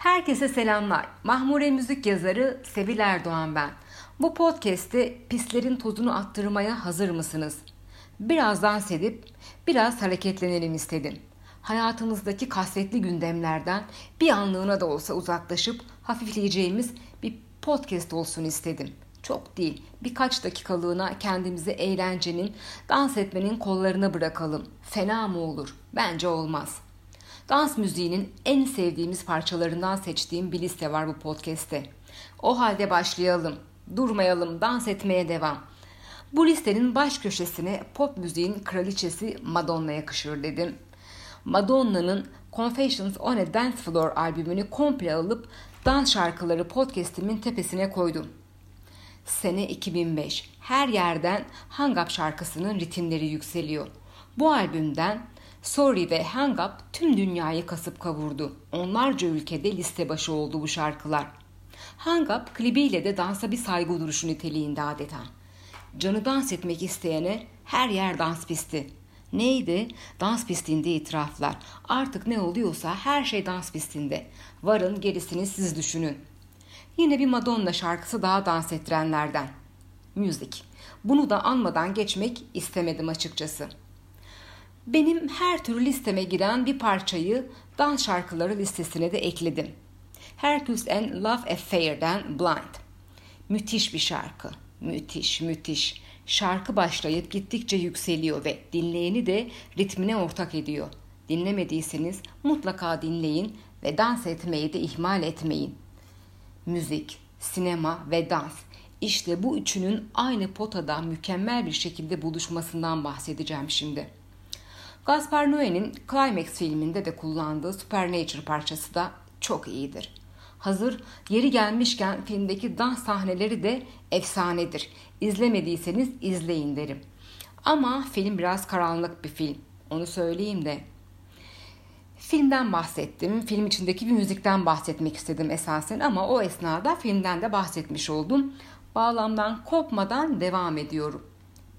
Herkese selamlar. Mahmure müzik yazarı Sevil Erdoğan ben. Bu podcast'te pislerin tozunu attırmaya hazır mısınız? Biraz dans edip biraz hareketlenelim istedim. Hayatımızdaki kasvetli gündemlerden bir anlığına da olsa uzaklaşıp hafifleyeceğimiz bir podcast olsun istedim. Çok değil, birkaç dakikalığına kendimizi eğlencenin, dans etmenin kollarına bırakalım. Fena mı olur? Bence olmaz.'' Dans müziğinin en sevdiğimiz parçalarından seçtiğim bir liste var bu podcast'te. O halde başlayalım. Durmayalım, dans etmeye devam. Bu listenin baş köşesine pop müziğin kraliçesi Madonna yakışır dedim. Madonna'nın Confessions on a Dance Floor albümünü komple alıp dans şarkıları podcastimin tepesine koydum. Sene 2005. Her yerden Hang Up şarkısının ritimleri yükseliyor. Bu albümden Sorry ve Hang Up tüm dünyayı kasıp kavurdu. Onlarca ülkede liste başı oldu bu şarkılar. Hang Up klibiyle de dansa bir saygı duruşu niteliğinde adeta. Canı dans etmek isteyene her yer dans pisti. Neydi? Dans pistinde itiraflar. Artık ne oluyorsa her şey dans pistinde. Varın gerisini siz düşünün. Yine bir Madonna şarkısı daha dans ettirenlerden. Müzik. Bunu da anmadan geçmek istemedim açıkçası.'' Benim her türlü listeme giren bir parçayı dans şarkıları listesine de ekledim. Hercules and Love Affair'den Blind. Müthiş bir şarkı. Müthiş, müthiş. Şarkı başlayıp gittikçe yükseliyor ve dinleyeni de ritmine ortak ediyor. Dinlemediyseniz mutlaka dinleyin ve dans etmeyi de ihmal etmeyin. Müzik, sinema ve dans. İşte bu üçünün aynı potada mükemmel bir şekilde buluşmasından bahsedeceğim şimdi.'' Gaspar Noé'nin Climax filminde de kullandığı Supernature parçası da çok iyidir. Hazır yeri gelmişken filmdeki dans sahneleri de efsanedir. İzlemediyseniz izleyin derim. Ama film biraz karanlık bir film. Onu söyleyeyim de. Filmden bahsettim. Film içindeki bir müzikten bahsetmek istedim esasen ama o esnada filmden de bahsetmiş oldum. Bağlamdan kopmadan devam ediyorum.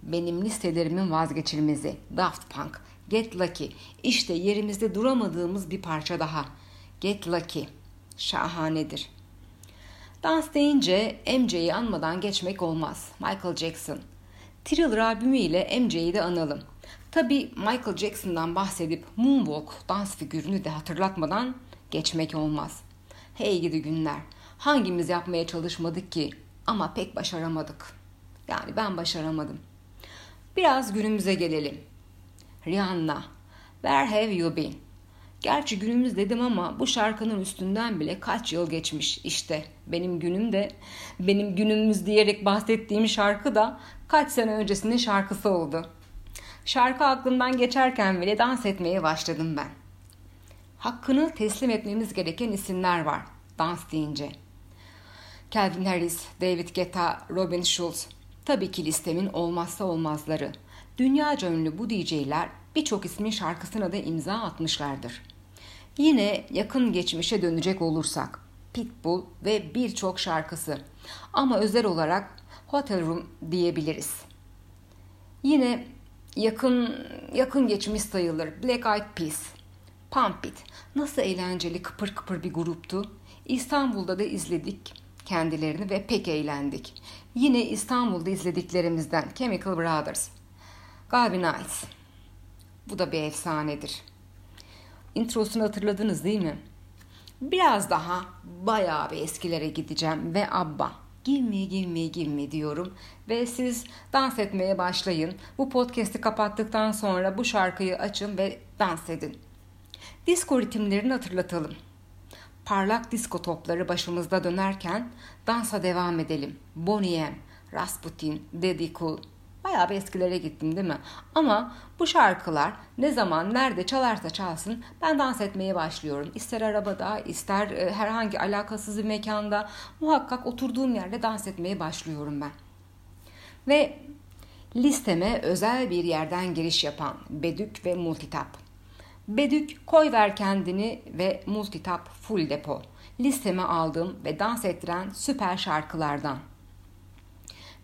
Benim listelerimin vazgeçilmezi Daft Punk Get Lucky. İşte yerimizde duramadığımız bir parça daha. Get Lucky. Şahanedir. Dans deyince MJ'yi anmadan geçmek olmaz. Michael Jackson. Thriller albümü ile MJ'yi de analım. Tabi Michael Jackson'dan bahsedip Moonwalk dans figürünü de hatırlatmadan geçmek olmaz. Hey gidi günler. Hangimiz yapmaya çalışmadık ki ama pek başaramadık. Yani ben başaramadım. Biraz günümüze gelelim. Rihanna, Where Have You Been? Gerçi günümüz dedim ama bu şarkının üstünden bile kaç yıl geçmiş işte. Benim günüm de benim günümüz diyerek bahsettiğim şarkı da kaç sene öncesinin şarkısı oldu. Şarkı aklımdan geçerken bile dans etmeye başladım ben. Hakkını teslim etmemiz gereken isimler var dans deyince. Calvin Harris, David Guetta, Robin Schulz. Tabii ki listemin olmazsa olmazları. Dünyaca ünlü bu DJ'ler birçok ismin şarkısına da imza atmışlardır. Yine yakın geçmişe dönecek olursak Pitbull ve birçok şarkısı ama özel olarak Hotel Room diyebiliriz. Yine yakın yakın geçmiş sayılır Black Eyed Peas, Pump It. Nasıl eğlenceli kıpır kıpır bir gruptu. İstanbul'da da izledik kendilerini ve pek eğlendik. Yine İstanbul'da izlediklerimizden Chemical Brothers, Galvin Eyes. Bu da bir efsanedir. Introsunu hatırladınız değil mi? Biraz daha bayağı bir eskilere gideceğim ve Abba. Give me, give diyorum. Ve siz dans etmeye başlayın. Bu podcast'i kapattıktan sonra bu şarkıyı açın ve dans edin. Disko ritimlerini hatırlatalım. Parlak disko topları başımızda dönerken dansa devam edelim. Bonnie M, Rasputin, Daddy Cool, Bayağı bir eskilere gittim değil mi? Ama bu şarkılar ne zaman nerede çalarsa çalsın ben dans etmeye başlıyorum. İster arabada ister e, herhangi alakasız bir mekanda muhakkak oturduğum yerde dans etmeye başlıyorum ben. Ve listeme özel bir yerden giriş yapan Bedük ve Multitap. Bedük koy ver kendini ve Multitap full depo. Listeme aldığım ve dans ettiren süper şarkılardan.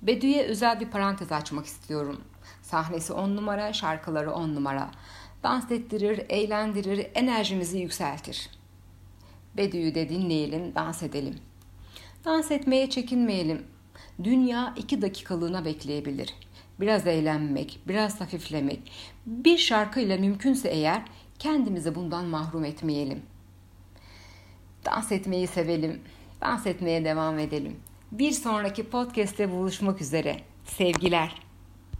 Bedü'ye özel bir parantez açmak istiyorum. Sahnesi on numara, şarkıları on numara. Dans ettirir, eğlendirir, enerjimizi yükseltir. Bedü'yü de dinleyelim, dans edelim. Dans etmeye çekinmeyelim. Dünya iki dakikalığına bekleyebilir. Biraz eğlenmek, biraz hafiflemek, bir şarkıyla mümkünse eğer kendimizi bundan mahrum etmeyelim. Dans etmeyi sevelim, dans etmeye devam edelim. Bir sonraki podcast'te buluşmak üzere. Sevgiler.